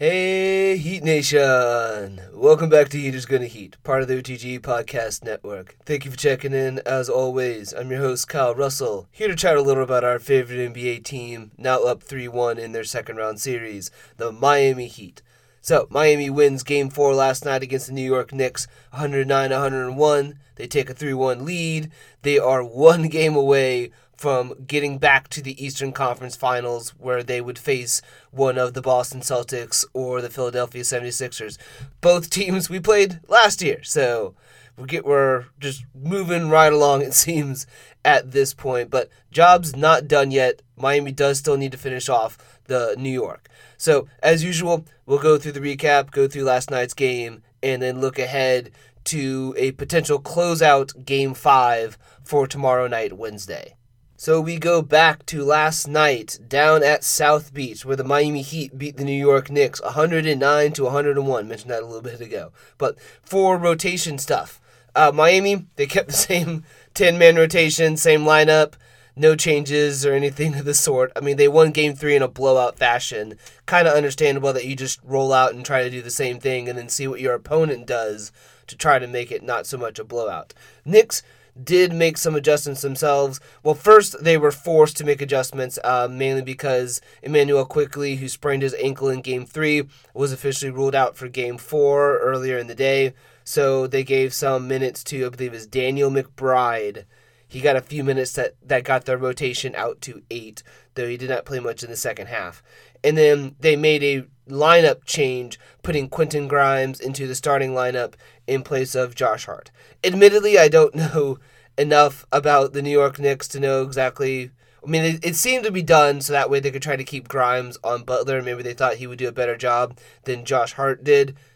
Hey, Heat Nation! Welcome back to Heaters Gonna Heat, part of the OTG Podcast Network. Thank you for checking in, as always. I'm your host, Kyle Russell, here to chat a little about our favorite NBA team, now up 3 1 in their second round series, the Miami Heat. So, Miami wins game four last night against the New York Knicks, 109 101. They take a 3 1 lead. They are one game away from getting back to the Eastern Conference Finals where they would face one of the Boston Celtics or the Philadelphia 76ers. Both teams we played last year, so we get we're just moving right along it seems at this point, but job's not done yet. Miami does still need to finish off the New York. So, as usual, we'll go through the recap, go through last night's game, and then look ahead to a potential closeout game 5 for tomorrow night Wednesday. So we go back to last night down at South Beach where the Miami Heat beat the New York Knicks 109 to 101. Mentioned that a little bit ago. But for rotation stuff, uh, Miami, they kept the same 10 man rotation, same lineup, no changes or anything of the sort. I mean, they won game three in a blowout fashion. Kind of understandable that you just roll out and try to do the same thing and then see what your opponent does to try to make it not so much a blowout. Knicks did make some adjustments themselves. Well, first they were forced to make adjustments, uh, mainly because Immanuel Quickley, who sprained his ankle in Game Three, was officially ruled out for Game Four earlier in the day. So they gave some minutes to, I believe, is Daniel McBride. He got a few minutes that, that got their rotation out to eight, though he did not play much in the second half. And then they made a lineup change, putting Quentin Grimes into the starting lineup in place of Josh Hart. Admittedly, I don't know enough about the New York Knicks to know exactly. I mean, it, it, seemed to be done so that way they could try to keep Grimes on Butler. Maybe they thought he would do a better job than Josh Hart did.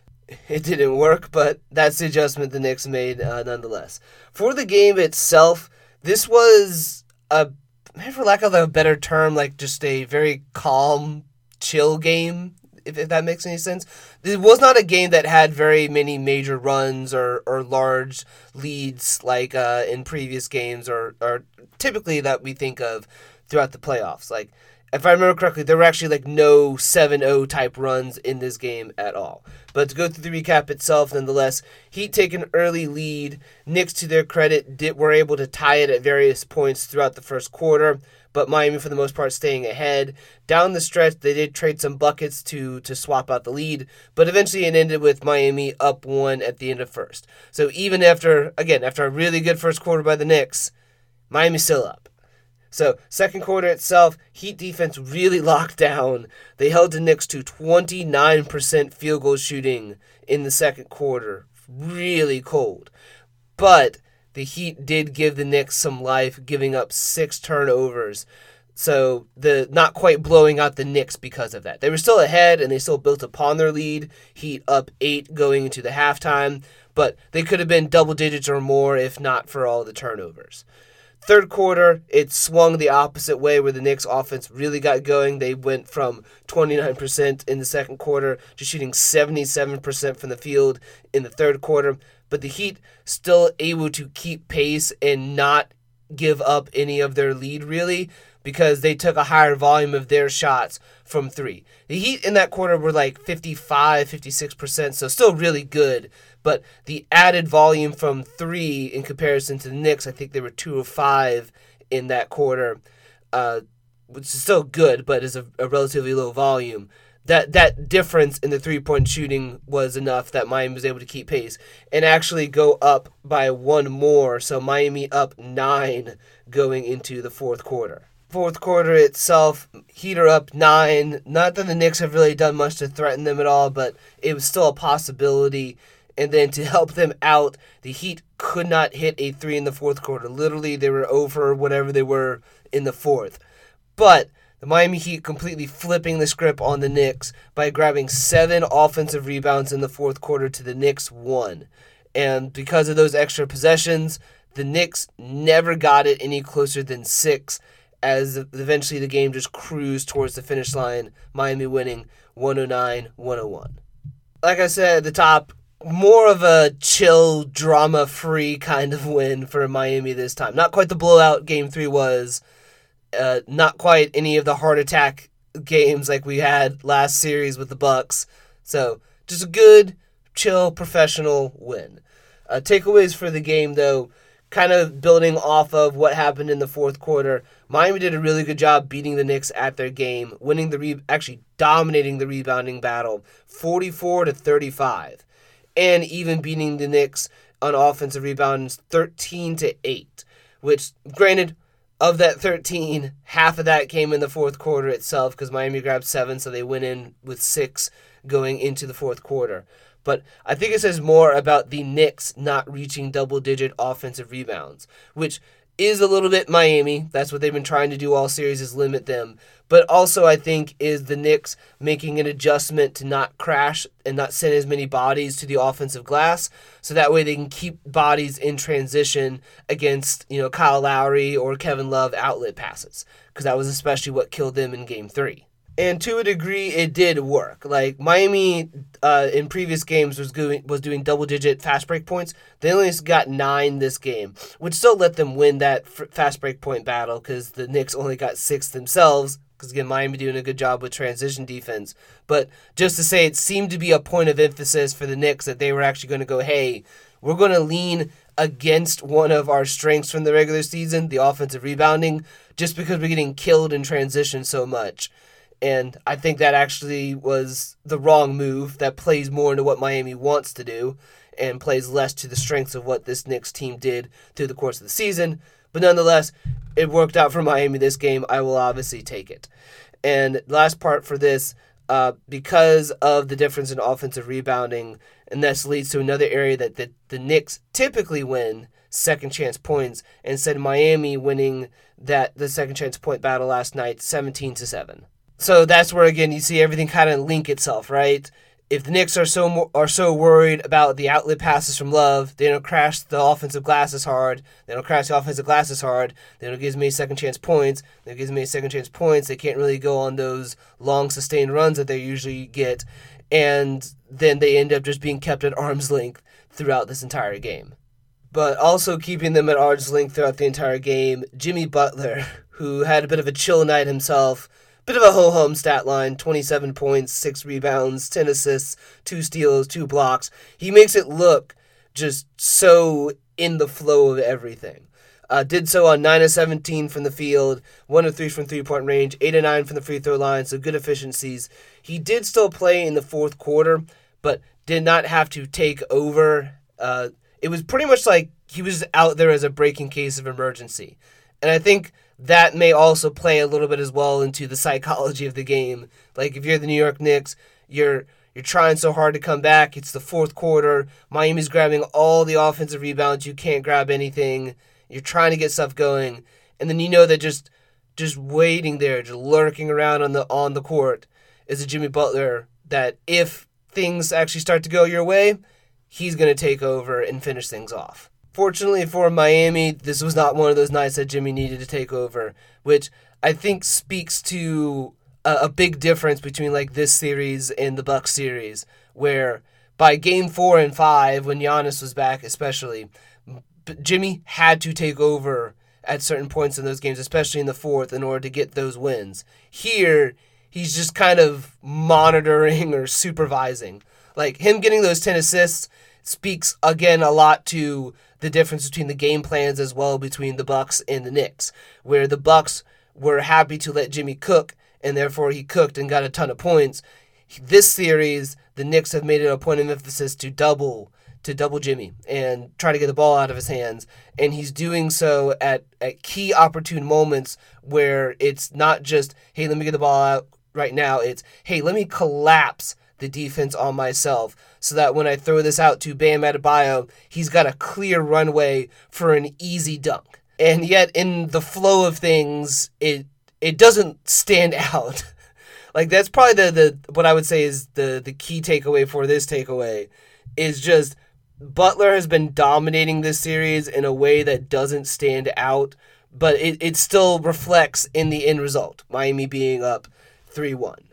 It didn't work, but that's the adjustment the Knicks made uh, nonetheless. For the game itself, this was a, for lack of a better term, like just a very calm, chill game if, if that makes any sense. It was not a game that had very many major runs or, or large leads like uh, in previous games or, or typically that we think of throughout the playoffs. Like, if I remember correctly, there were actually like no 7 0 type runs in this game at all. But to go through the recap itself, nonetheless, Heat take an early lead. Knicks, to their credit, did, were able to tie it at various points throughout the first quarter but Miami for the most part staying ahead. Down the stretch, they did trade some buckets to to swap out the lead, but eventually it ended with Miami up one at the end of first. So even after again after a really good first quarter by the Knicks, Miami's still up. So second quarter itself, Heat defense really locked down. They held the Knicks to 29% field goal shooting in the second quarter. Really cold. But the Heat did give the Knicks some life, giving up six turnovers. So the not quite blowing out the Knicks because of that. They were still ahead and they still built upon their lead. Heat up eight going into the halftime, but they could have been double digits or more if not for all the turnovers. Third quarter, it swung the opposite way where the Knicks offense really got going. They went from 29% in the second quarter to shooting 77% from the field in the third quarter but the Heat still able to keep pace and not give up any of their lead really because they took a higher volume of their shots from three. The Heat in that quarter were like 55, 56%, so still really good. But the added volume from three in comparison to the Knicks, I think they were two of five in that quarter, uh, which is still good, but is a, a relatively low volume that that difference in the three point shooting was enough that Miami was able to keep pace and actually go up by one more. So Miami up nine going into the fourth quarter. Fourth quarter itself, Heater up nine. Not that the Knicks have really done much to threaten them at all, but it was still a possibility. And then to help them out, the Heat could not hit a three in the fourth quarter. Literally, they were over whatever they were in the fourth. But the Miami Heat completely flipping the script on the Knicks by grabbing seven offensive rebounds in the fourth quarter to the Knicks one. And because of those extra possessions, the Knicks never got it any closer than six, as eventually the game just cruised towards the finish line, Miami winning 109 101. Like I said at the top, more of a chill, drama free kind of win for Miami this time. Not quite the blowout game three was uh, not quite any of the heart attack games like we had last series with the Bucks. So just a good, chill, professional win. Uh, takeaways for the game, though, kind of building off of what happened in the fourth quarter. Miami did a really good job beating the Knicks at their game, winning the re- actually dominating the rebounding battle, 44 to 35, and even beating the Knicks on offensive rebounds, 13 to 8. Which, granted, of that 13, half of that came in the fourth quarter itself because Miami grabbed seven, so they went in with six going into the fourth quarter. But I think it says more about the Knicks not reaching double digit offensive rebounds, which is a little bit Miami. That's what they've been trying to do all series is limit them. But also I think is the Knicks making an adjustment to not crash and not send as many bodies to the offensive glass. So that way they can keep bodies in transition against, you know, Kyle Lowry or Kevin Love outlet passes. Because that was especially what killed them in game three and to a degree it did work. Like miami uh, in previous games was doing was doing double digit fast break points. They only got nine this game which still let them win that f- fast break point battle because the knicks only got six themselves because again miami doing a good job with transition defense. But just to say it seemed to be a point of emphasis for the knicks that they were actually going to go hey we're going to lean against one of our strengths from the regular season the offensive rebounding just because we're getting killed in transition so much and I think that actually was the wrong move that plays more into what Miami wants to do and plays less to the strengths of what this Knicks team did through the course of the season. But nonetheless, it worked out for Miami this game. I will obviously take it. And last part for this, uh, because of the difference in offensive rebounding, and this leads to another area that the, the Knicks typically win second chance points, instead of Miami winning that the second chance point battle last night, seventeen to seven. So that's where again you see everything kind of link itself, right? If the Knicks are so are so worried about the outlet passes from Love, they don't crash the offensive glass as hard. They don't crash the offensive glass as hard. They don't give me second chance points. They give me second chance points. They can't really go on those long sustained runs that they usually get, and then they end up just being kept at arm's length throughout this entire game. But also keeping them at arm's length throughout the entire game, Jimmy Butler, who had a bit of a chill night himself Bit of a ho hum stat line 27 points, 6 rebounds, 10 assists, 2 steals, 2 blocks. He makes it look just so in the flow of everything. Uh, did so on 9 of 17 from the field, 1 of 3 from three point range, 8 of 9 from the free throw line, so good efficiencies. He did still play in the fourth quarter, but did not have to take over. Uh, it was pretty much like he was out there as a breaking case of emergency. And I think that may also play a little bit as well into the psychology of the game. Like if you're the New York Knicks, you're you're trying so hard to come back. It's the fourth quarter. Miami's grabbing all the offensive rebounds. You can't grab anything. You're trying to get stuff going, and then you know that just just waiting there, just lurking around on the on the court, is a Jimmy Butler. That if things actually start to go your way, he's going to take over and finish things off. Fortunately for Miami, this was not one of those nights that Jimmy needed to take over, which I think speaks to a, a big difference between like this series and the Bucks series, where by game four and five, when Giannis was back, especially, Jimmy had to take over at certain points in those games, especially in the fourth, in order to get those wins. Here, he's just kind of monitoring or supervising. Like him getting those 10 assists speaks again a lot to the difference between the game plans as well between the Bucks and the Knicks, where the Bucks were happy to let Jimmy cook, and therefore he cooked and got a ton of points. This series, the Knicks have made it a point of emphasis to double to double Jimmy and try to get the ball out of his hands. And he's doing so at, at key opportune moments where it's not just, hey, let me get the ball out right now. It's, hey, let me collapse the defense on myself so that when I throw this out to Bam Adebayo, he's got a clear runway for an easy dunk. And yet, in the flow of things, it it doesn't stand out. like that's probably the, the what I would say is the the key takeaway for this takeaway is just Butler has been dominating this series in a way that doesn't stand out, but it, it still reflects in the end result. Miami being up 3 1.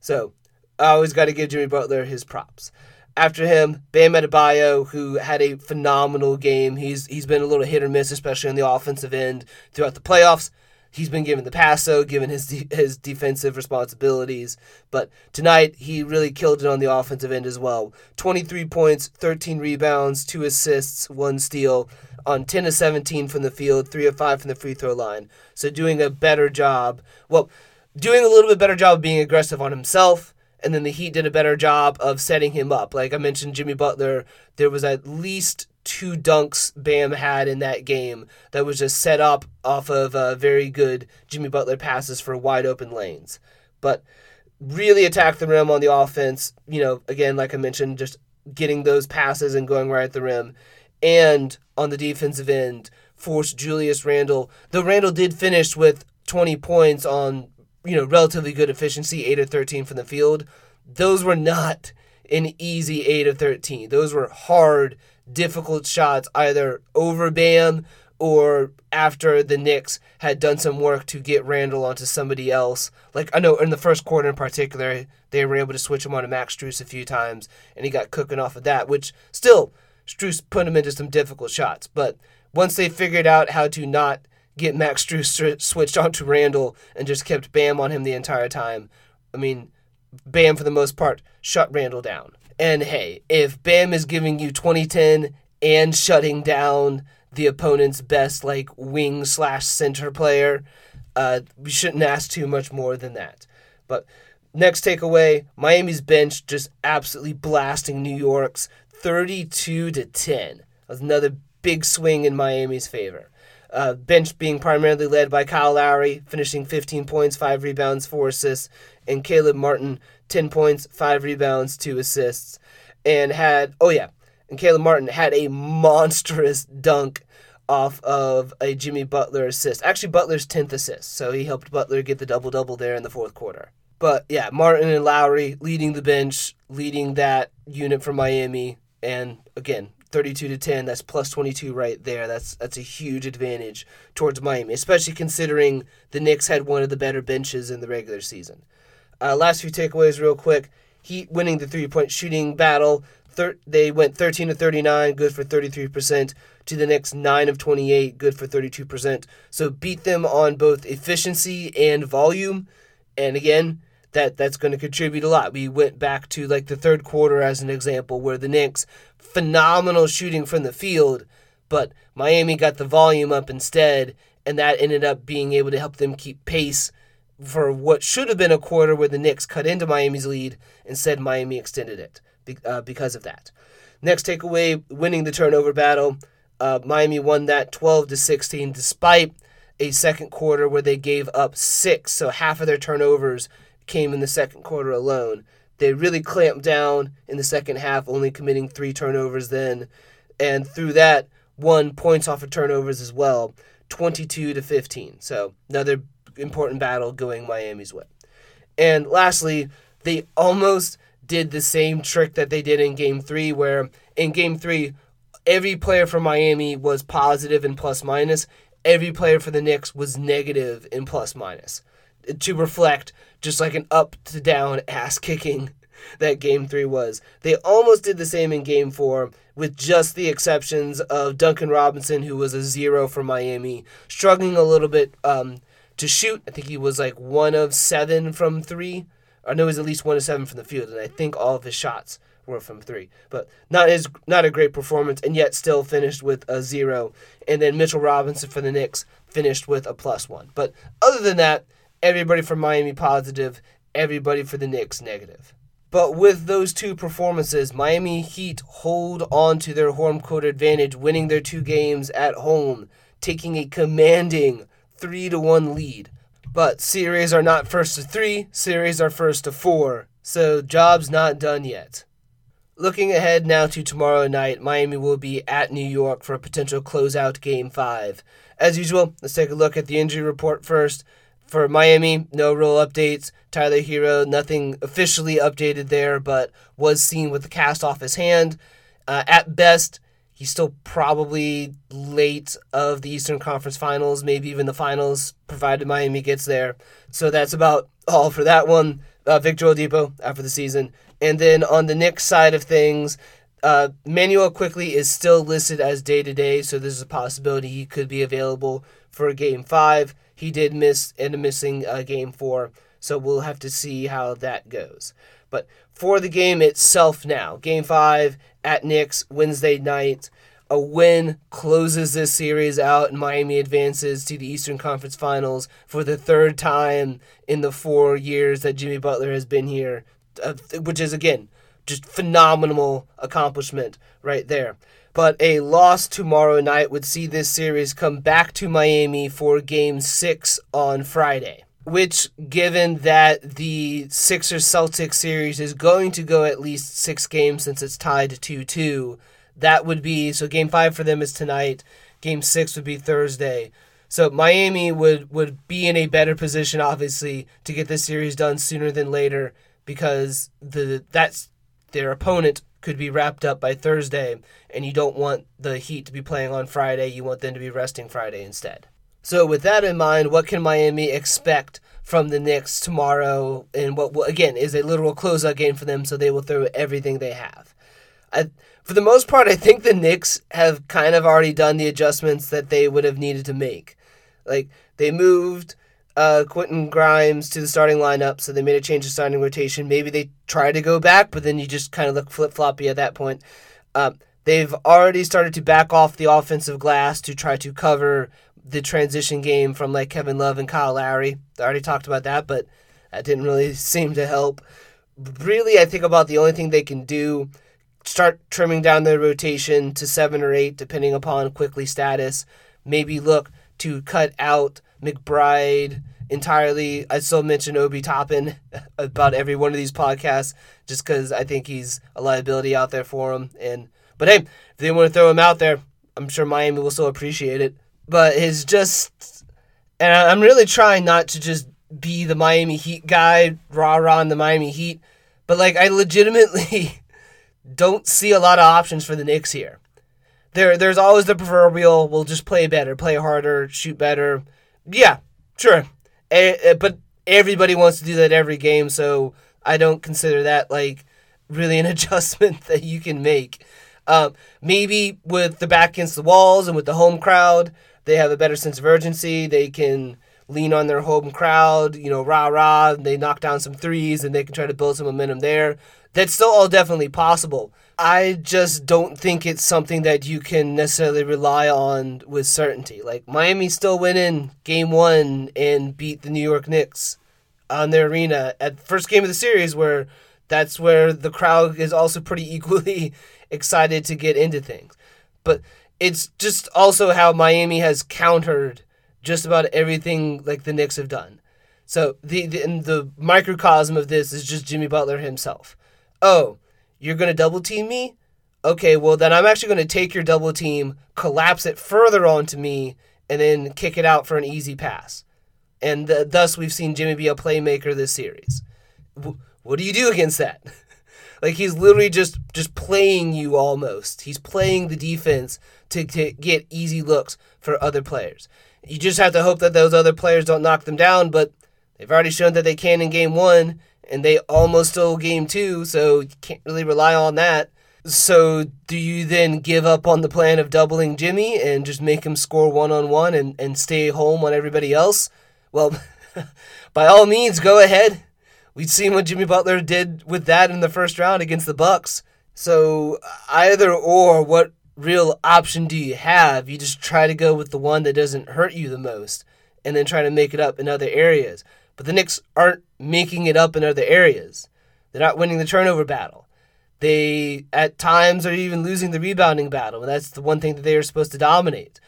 So I always got to give Jimmy Butler his props. After him, Bam Adebayo, who had a phenomenal game. He's he's been a little hit or miss, especially on the offensive end throughout the playoffs. he's been given the pass, though, given his de- his defensive responsibilities. But tonight, he really killed it on the offensive end as well. 23 points, 13 rebounds, 2 assists, 1 steal on 10 of 17 from the field, 3 of 5 from the free throw line. So doing a better job. Well, doing a little bit better job of being aggressive on himself. And then the Heat did a better job of setting him up. Like I mentioned, Jimmy Butler, there was at least two dunks Bam had in that game that was just set up off of uh, very good Jimmy Butler passes for wide open lanes. But really attack the rim on the offense. You know, again, like I mentioned, just getting those passes and going right at the rim. And on the defensive end, force Julius Randle. Though Randle did finish with 20 points on, you know, relatively good efficiency, 8 of 13 from the field. Those were not an easy 8 of 13. Those were hard difficult shots either over Bam or after the Knicks had done some work to get Randle onto somebody else. Like I know in the first quarter in particular, they were able to switch him on to Max Strus a few times, and he got cooking off of that. Which still, Strus put him into some difficult shots. But once they figured out how to not get Max Strus switched onto Randle and just kept Bam on him the entire time, I mean, Bam for the most part shut Randle down. And hey, if Bam is giving you 2010 and shutting down the opponent's best like wing slash center player, uh, we shouldn't ask too much more than that. But next takeaway, Miami's bench just absolutely blasting New York's 32 to 10. That's another big swing in Miami's favor. Uh, bench being primarily led by Kyle Lowry, finishing 15 points, 5 rebounds, 4 assists, and Caleb Martin, 10 points, 5 rebounds, 2 assists, and had, oh yeah, and Caleb Martin had a monstrous dunk off of a Jimmy Butler assist. Actually, Butler's 10th assist, so he helped Butler get the double double there in the fourth quarter. But yeah, Martin and Lowry leading the bench, leading that unit for Miami, and again, 32 to 10, that's plus 22 right there. That's that's a huge advantage towards Miami, especially considering the Knicks had one of the better benches in the regular season. Uh, last few takeaways, real quick. Heat winning the three point shooting battle. Thir- they went 13 to 39, good for 33%, to the Knicks 9 of 28, good for 32%. So beat them on both efficiency and volume. And again, that that's going to contribute a lot. We went back to like the third quarter as an example where the Knicks phenomenal shooting from the field, but Miami got the volume up instead and that ended up being able to help them keep pace for what should have been a quarter where the Knicks cut into Miami's lead. Instead, Miami extended it uh, because of that. Next takeaway: winning the turnover battle. Uh, Miami won that 12 to 16, despite a second quarter where they gave up six. So half of their turnovers came in the second quarter alone. They really clamped down in the second half, only committing three turnovers then, and through that, won points off of turnovers as well, 22 to 15. So another important battle going Miami's way. And lastly, they almost did the same trick that they did in game three, where in game three, every player for Miami was positive in plus minus. Every player for the Knicks was negative in plus minus to reflect just like an up to down ass kicking that game three was. They almost did the same in game four, with just the exceptions of Duncan Robinson, who was a zero for Miami, struggling a little bit um, to shoot. I think he was like one of seven from three. I know he was at least one of seven from the field, and I think all of his shots were from three. But not his not a great performance, and yet still finished with a zero. And then Mitchell Robinson for the Knicks finished with a plus one. But other than that, everybody for Miami positive, everybody for the Knicks negative. But with those two performances, Miami Heat hold on to their home court advantage, winning their two games at home, taking a commanding 3 to 1 lead. But series are not first to 3, series are first to 4. So job's not done yet. Looking ahead now to tomorrow night, Miami will be at New York for a potential closeout game 5. As usual, let's take a look at the injury report first. For Miami, no real updates. Tyler Herro, nothing officially updated there, but was seen with the cast off his hand. Uh, at best, he's still probably late of the Eastern Conference Finals, maybe even the finals, provided Miami gets there. So that's about all for that one. Uh, Victor Oladipo after the season, and then on the Knicks side of things, uh, Manuel Quickley is still listed as day to day, so there's a possibility he could be available for game five. He did miss end and missing uh, game four, so we'll have to see how that goes. But for the game itself now, game five at Knicks Wednesday night. A win closes this series out, and Miami advances to the Eastern Conference Finals for the third time in the four years that Jimmy Butler has been here, uh, which is, again, just phenomenal accomplishment right there. But a loss tomorrow night would see this series come back to Miami for game six on Friday. Which, given that the Sixers Celtics series is going to go at least six games since it's tied 2 2, that would be so game five for them is tonight, game six would be Thursday. So Miami would, would be in a better position, obviously, to get this series done sooner than later because the that's their opponent could be wrapped up by Thursday, and you don't want the Heat to be playing on Friday. You want them to be resting Friday instead. So, with that in mind, what can Miami expect from the Knicks tomorrow? And what, again, is a literal closeout game for them, so they will throw everything they have. I, for the most part, I think the Knicks have kind of already done the adjustments that they would have needed to make. Like, they moved uh, Quentin Grimes to the starting lineup, so they made a change of starting rotation. Maybe they try to go back, but then you just kind of look flip floppy at that point. Uh, they've already started to back off the offensive glass to try to cover the transition game from like Kevin Love and Kyle Lowry. I already talked about that, but that didn't really seem to help. Really, I think about the only thing they can do start trimming down their rotation to seven or eight, depending upon Quickley status. Maybe look to cut out McBride entirely. I still mention Obi Toppin about every one of these podcasts just because I think he's a liability out there for him. And but hey, if they want to throw him out there, I'm sure Miami will still appreciate it. But it's just, and I'm really trying not to just be the Miami Heat guy, rah rah in the Miami Heat. But like, I legitimately don't see a lot of options for the Knicks here. There, there's always the proverbial. We'll just play better, play harder, shoot better yeah, sure. A, but everybody wants to do that every game, so I don't consider that like really an adjustment that you can make. Um, maybe with the back against the walls and with the home crowd, they have a better sense of urgency. They can lean on their home crowd, you know, rah rah. They knock down some threes and they can try to build some momentum there. That's still all definitely possible. I just don't think it's something that you can necessarily rely on with certainty. Like Miami still went in game one and beat the New York Knicks on their arena at first game of the series where that's where the crowd is also pretty equally excited to get into things. But it's just also how Miami has countered just about everything like the Knicks have done. So the, the the microcosm of this is just Jimmy Butler himself. Oh, you're going to double team me? Okay, well, then I'm actually going to take your double team, collapse it further onto me, and then kick it out for an easy pass. And th- thus, we've seen Jimmy be a playmaker this series. W- what do you do against that? like he's literally just just playing you almost. He's playing the defense to, to get easy looks for other players. You just have to hope that those other players don't knock them down, but they've already shown that they can in game one, and they almost stole game two, so you can't really rely on that. So do you then give up on the plan of doubling Jimmy and just make him score one on one and and stay home on everybody else? Well, by all means, go ahead. We've seen what Jimmy Butler did with that in the first round against the Bucks. So either or, what real option do you have? You just try to go with the one that doesn't hurt you the most, and then try to make it up in other areas. But the Knicks aren't making it up in other areas. They're not winning the turnover battle. They, at times, are even losing the rebounding battle, and that's the one thing that they are supposed to dominate.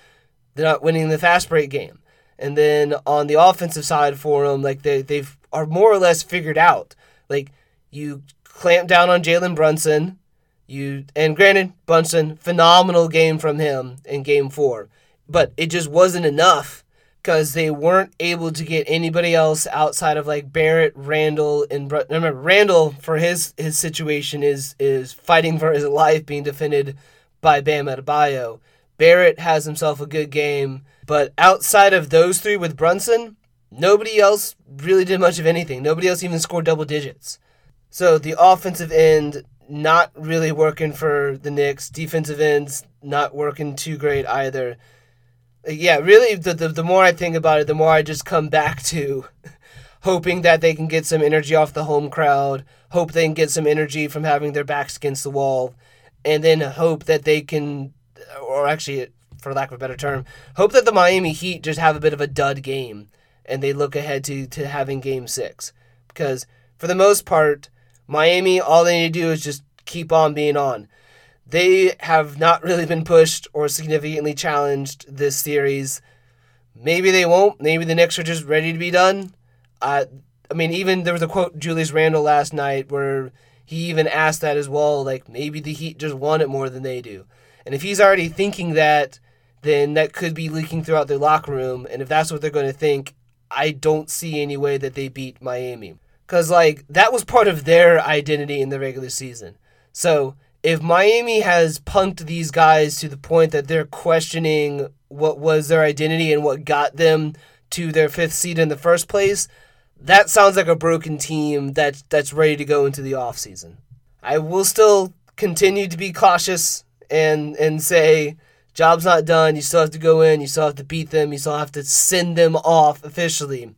They're not winning the fast break game. And then on the offensive side for them, like they they've are more or less figured out. Like you clamp down on Jalen Brunson, you and granted Brunson phenomenal game from him in Game Four, but it just wasn't enough because they weren't able to get anybody else outside of like Barrett, Randle, and remember Randle for his his situation is is fighting for his life, being defended by Bam Adebayo. Barrett has himself a good game, but outside of those three with Brunson, nobody else really did much of anything. Nobody else even scored double digits. So the offensive end not really working for the Knicks. Defensive ends not working too great either yeah, really, the, the, the more I think about it, the more I just come back to hoping that they can get some energy off the home crowd, hope they can get some energy from having their backs against the wall, and then hope that they can, or actually, for lack of a better term, hope that the Miami Heat just have a bit of a dud game and they look ahead to, to having game six. Because for the most part, Miami, all they need to do is just keep on being on. They have not really been pushed or significantly challenged this series. Maybe they won't. Maybe the Knicks are just ready to be done. Uh, I mean, even there was a quote Julius Randle last night where he even asked that as well. Like maybe the Heat just want it more than they do. And if he's already thinking that, then that could be leaking throughout their locker room. And if that's what they're going to think, I don't see any way that they beat Miami. Because, like, that was part of their identity in the regular season. So, if Miami has punked these guys to the point that they're questioning what was their identity and what got them to their fifth seed in the first place, that sounds like a broken team that, that's ready to go into the offseason. I will still continue to be cautious and, and say Job's not done. You still have to go in. You still have to beat them. You still have to send them off officially.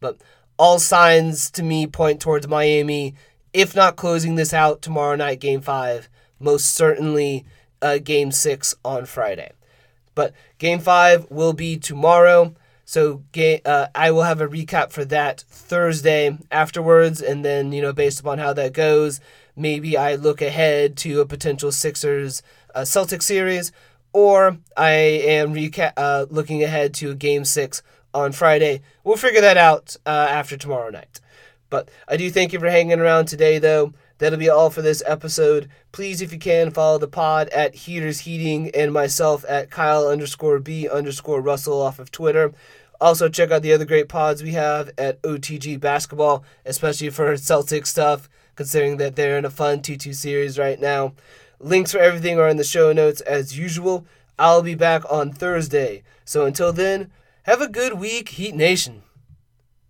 But all signs to me point towards Miami, if not closing this out tomorrow night, game five, most certainly uh, game six on Friday. But game five will be tomorrow. So uh, I will have a recap for that Thursday afterwards, and then you know based upon how that goes, maybe I look ahead to a potential Sixers uh, Celtic series, or I am reca- uh, looking ahead to a Game 6 on Friday. We'll figure that out uh, after tomorrow night. But I do thank you for hanging around today, though. That'll be all for this episode. Please, if you can, follow the pod at Heaters Heating and myself at Kyle underscore B underscore Russell off of Twitter. Also, check out the other great pods we have at OTG Basketball, especially for Celtic stuff, considering that they're in a fun 2 2 series right now. Links for everything are in the show notes as usual. I'll be back on Thursday. So until then, have a good week, Heat Nation.